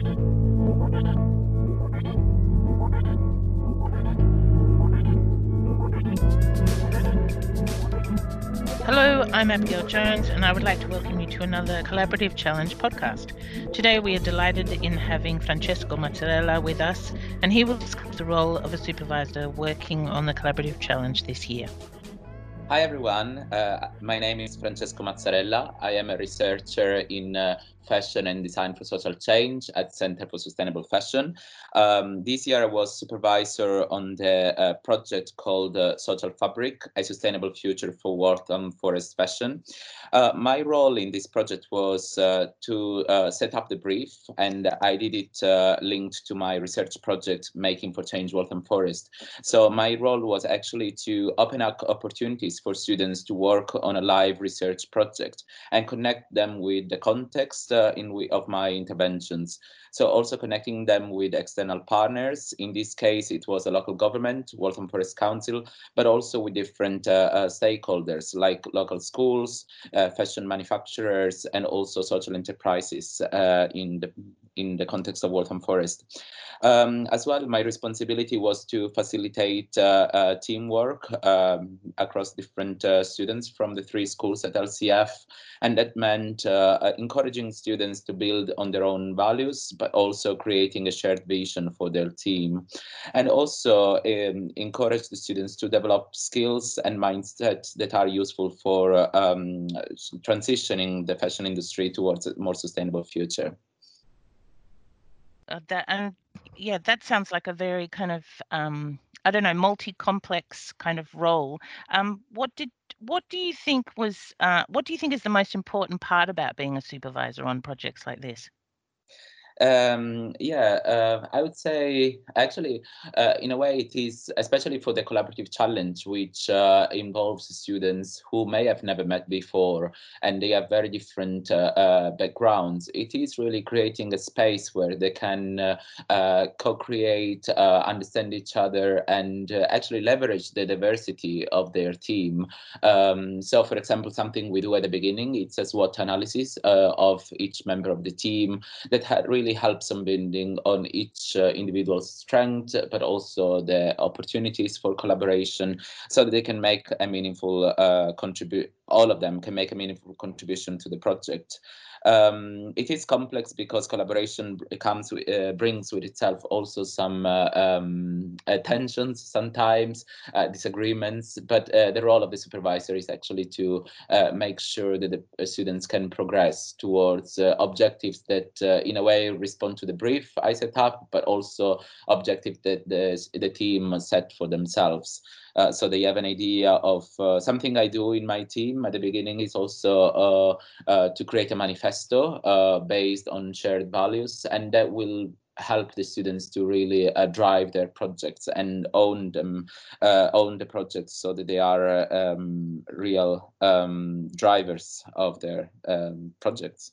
Hello, I'm Abigail Jones, and I would like to welcome you to another Collaborative Challenge podcast. Today, we are delighted in having Francesco Mazzarella with us, and he will discuss the role of a supervisor working on the Collaborative Challenge this year. Hi, everyone. Uh, my name is Francesco Mazzarella. I am a researcher in uh, fashion and design for social change at Center for Sustainable Fashion. Um, this year I was supervisor on the uh, project called uh, Social Fabric, a sustainable future for Waltham Forest fashion. Uh, my role in this project was uh, to set up the brief and I did it linked to my research project Making for Change Waltham Forest. So my role was actually to open up opportunities for students to work on a live research project and connect them with the context uh, in of my interventions. So also connecting them with external partners. In this case, it was a local government, Waltham Forest Council, but also with different uh, uh, stakeholders like local schools, uh, fashion manufacturers, and also social enterprises uh, in the in the context of Waltham Forest. Um, as well, my responsibility was to facilitate uh, uh, teamwork um, across different uh, students from the three schools at LCF, and that meant encouraging students to build on their own values, but also creating a shared vision for their team, and also um, encourage the students to develop skills and mindsets that are useful for um, transitioning the fashion industry towards a more sustainable future. Uh, that and yeah, that sounds like a very kind of um, I don't know multi-complex kind of role. Um, what did what do you think was uh, what do you think is the most important part about being a supervisor on projects like this? Um, yeah, uh, I would say actually, uh, in a way, it is especially for the collaborative challenge, which uh, involves students who may have never met before and they have very different uh, uh, backgrounds. It is really creating a space where they can uh, co-create, understand each other, and actually leverage the diversity of their team. Um, so, for example, something we do at the beginning, it's a SWOT analysis of each member of the team that had really really helps on building on each uh, individual's strength, but also the opportunities for collaboration so that they can make a meaningful uh, contribute, all of them can make a meaningful contribution to the project. Um, it is complex because collaboration comes uh, brings with itself also some uh, um, uh, tensions sometimes, uh, disagreements. But the role of the supervisor is actually to make sure that the students can progress towards objectives that, in a way, respond to the brief I set up, but also objectives that the the team set for themselves. Uh, so they have an idea of uh, something I do in my team at the beginning is also uh to create a manifesto uh, based on shared values, and that will help the students to really uh, drive their projects and own them, own the projects, so that they are um, real um, drivers of their um, projects.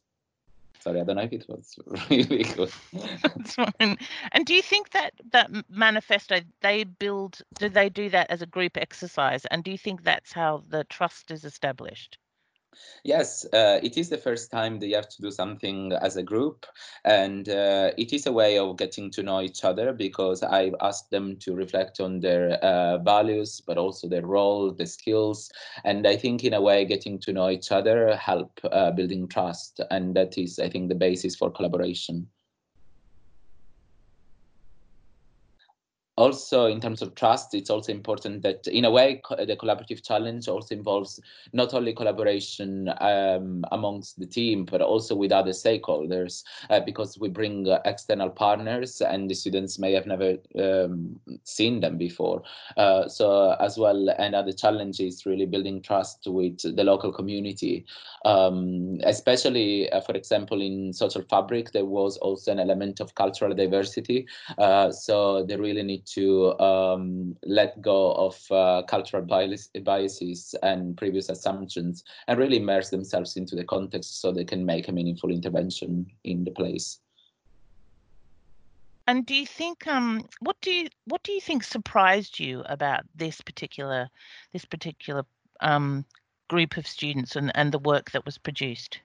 Sorry, I don't know if it was really good. That's fine. And do you think that that manifesto they build? Do they do that as a group exercise? And do you think that's how the trust is established? Yes, uh, it is the first time they have to do something as a group, and uh, it is a way of getting to know each other because I've asked them to reflect on their uh, values, but also their role, the skills, and I think in a way getting to know each other help uh, building trust, and that is, I think, the basis for collaboration. Also in terms of trust it's also important that in a way the collaborative challenge also involves not only collaboration um, amongst the team but also with other stakeholders uh, because we bring uh, external partners and the students may have never um, seen them before. Uh, so as well another challenge is really building trust with the local community. Um, especially uh, for example in social fabric there was also an element of cultural diversity. Uh, so they really need to um, let go of uh, cultural bias, biases and previous assumptions and really immerse themselves into the context so they can make a meaningful intervention in the place. And do you think um, what do you what do you think surprised you about this particular this particular um, group of students and, and the work that was produced?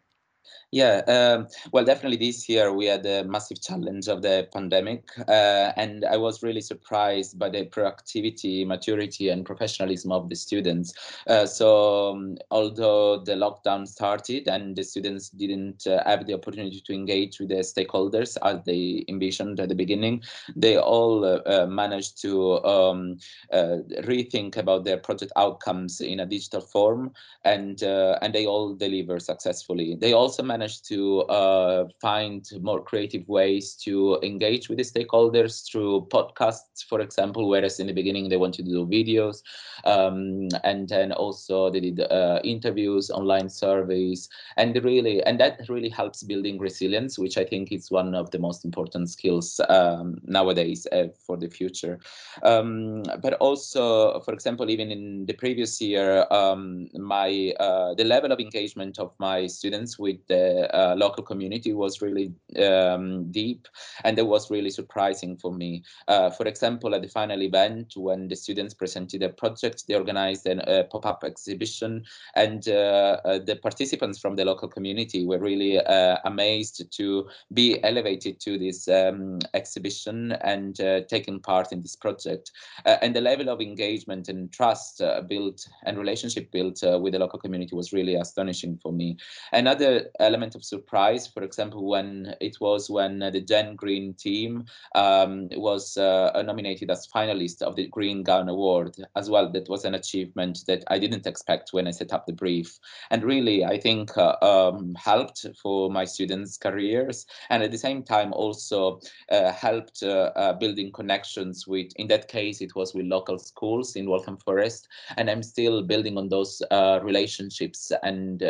Yeah, um, well, definitely this year we had a massive challenge of the pandemic, uh, and I was really surprised by the proactivity, maturity, and professionalism of the students. Uh, so, um, although the lockdown started and the students didn't uh, have the opportunity to engage with the stakeholders as they envisioned at the beginning, they all uh, uh, managed to um, uh, rethink about their project outcomes in a digital form, and and they all deliver successfully. They also managed managed to uh, find more creative ways to engage with the stakeholders through podcasts, for example, whereas in the beginning they wanted to do videos. Um, and then also they did uh, interviews, online surveys, and really, and that really helps building resilience, which I think is one of the most important skills um, nowadays uh, for the future. Um, but also, for example, even in the previous year, um, my uh, the level of engagement of my students with the uh, local community was really um, deep and it was really surprising for me. Uh, for example, at the final event, when the students presented their project, they organized a pop-up exhibition and uh, the participants from the local community were really amazed to be elevated to this um, exhibition and taking part in this project. and the level of engagement and trust built and relationship built with the local community was really astonishing for me. Another element element of surprise. For example, when it was when uh, the Gen Green team um, was uh, nominated as finalist of the Green Gown Award as well. That was an achievement that I didn't expect when I set up the brief, and really I think uh, um, helped for my students' careers, and at the same time also uh, helped uh, uh, building connections with. In that case, it was with local schools in Waltham Forest, and I'm still building on those relationships and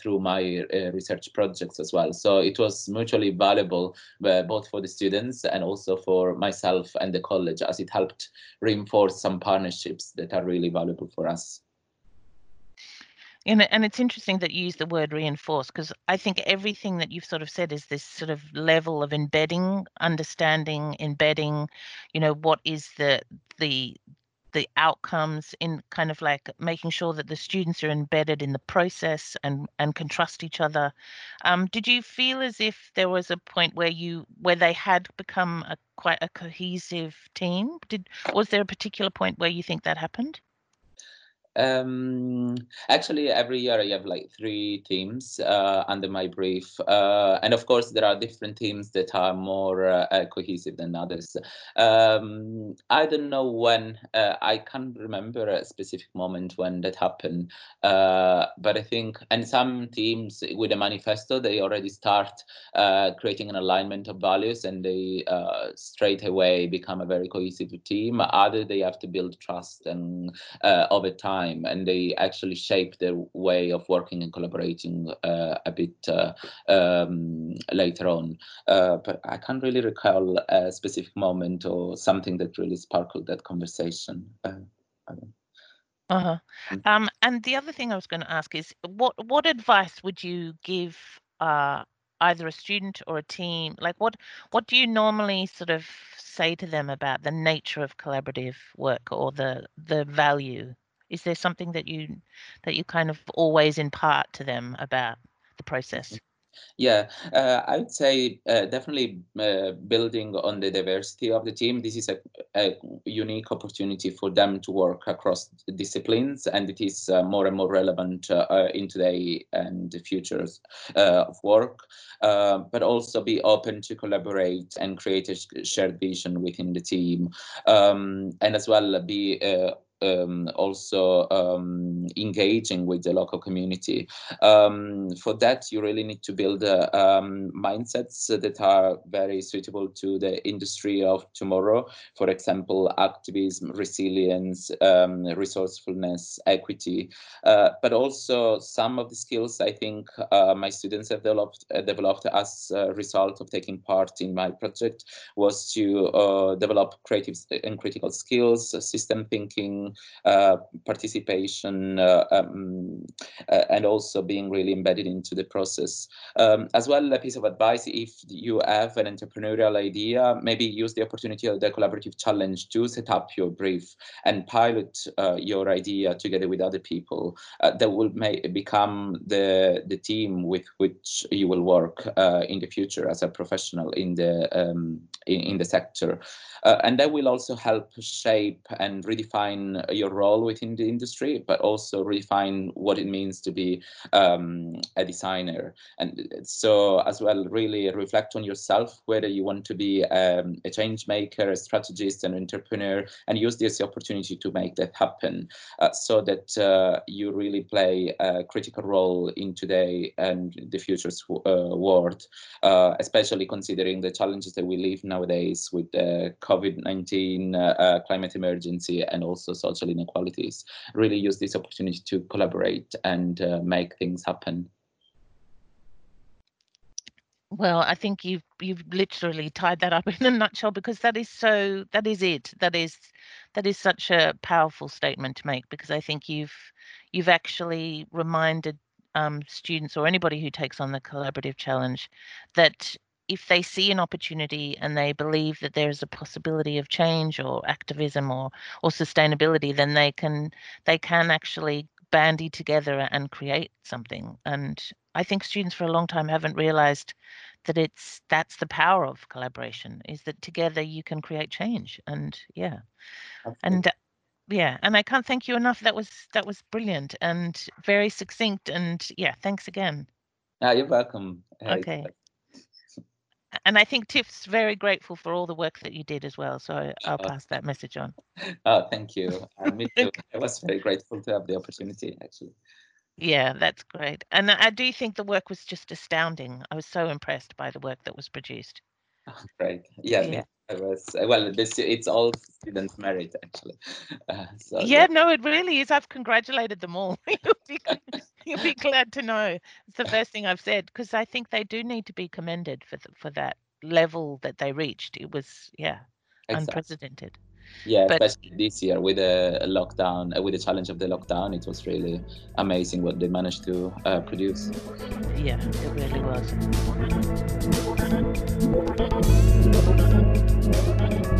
through my research projects as well. So it was mutually valuable uh, both for the students and also for myself and the college as it helped reinforce some partnerships that are really valuable for us. And, and it's interesting that you use the word reinforce because I think everything that you've sort of said is this sort of level of embedding, understanding, embedding, you know, what is the the the outcomes in kind of like making sure that the students are embedded in the process and and can trust each other. Um, did you feel as if there was a point where you where they had become a quite a cohesive team? Did was there a particular point where you think that happened um, actually, every year I have like three teams uh, under my brief, uh, and of course there are different teams that are more uh, uh cohesive than others. Um, I don't know when. Uh, I can't remember a specific moment when that happened, uh, but I think, and some teams with a manifesto they already start creating an alignment of values, and they straight away become a very cohesive team. Other they have to build trust and over time time and they actually shape their way of working and collaborating uh, a bit uh, um, later on. Uh, but I can't really recall a specific moment or something that really sparkled that conversation. Uh, uh-huh. Mm. Um, and the other thing I was going to ask is, what what advice would you give uh, either a student or a team? Like, what what do you normally sort of say to them about the nature of collaborative work or the the value is there something that you that you kind of always impart to them about the process? Yeah, uh, I would say uh, definitely uh, building on the diversity of the team. This is a, a, unique opportunity for them to work across disciplines, and it is uh, more and more relevant uh, uh, in today and the futures of work. but also be open to collaborate and create a shared vision within the team, um, and as well be um, also um, engaging with the local community. Um, for that, you really need to build uh, um, mindsets that are very suitable to the industry of tomorrow. For example, activism, resilience, um, resourcefulness, equity, uh, but also some of the skills I think uh, my students have developed, uh, developed as a result of taking part in my project was to uh, develop creative and critical skills, system thinking, uh, participation uh, um, uh, and also being really embedded into the process. Um, as well, a piece of advice, if you have an entrepreneurial idea, maybe use the opportunity of the collaborative challenge to set up your brief and pilot your idea together with other people that will make, become the, the team with which you will work in the future as a professional in the, um, in, in, the sector. Uh, and that will also help shape and redefine your role within the industry, but also redefine what it means to be um, a designer. And so as well, really reflect on yourself, whether you want to be um, a change maker, a strategist, an entrepreneur, and use this opportunity to make that happen uh, so that uh, you really play a critical role in today and the future's uh, world, uh, especially considering the challenges that we live nowadays with the COVID-19 uh, climate emergency and also social inequalities. Really use this opportunity to collaborate and make things happen. Well, I think you've you've literally tied that up in a nutshell because that is so that is it. That is that is such a powerful statement to make because I think you've you've actually reminded um, students or anybody who takes on the collaborative challenge that if they see an opportunity and they believe that there is a possibility of change or activism or or sustainability, then they can they can actually bandy together and create something. And I think students for a long time haven't realized that it's that's the power of collaboration is that together you can create change. And yeah. Absolutely. and uh, yeah and i can't thank you enough. That was that was brilliant and very succinct. And yeah thanks again. Ah, you're welcome. Okay and I think Tiff's very grateful for all the work that you did as well. So I'll pass that message on. Oh, thank you. Uh, me too. I was very grateful to have the opportunity, actually. Yeah, that's great. And I do think the work was just astounding. I was so impressed by the work that was produced. Oh, great. Yeah, yeah. Was well. This it's all students' merit actually. Uh, so yeah, no, it really is. I've congratulated them all. you'll, be, you'll be glad to know. It's the first thing I've said because I think they do need to be commended for the, for that level that they reached. It was yeah, exactly. unprecedented. Yeah, but, especially this year with a lockdown, uh, with the challenge of the lockdown, it was really amazing what they managed to uh, produce. Yeah, it really was. Thank you.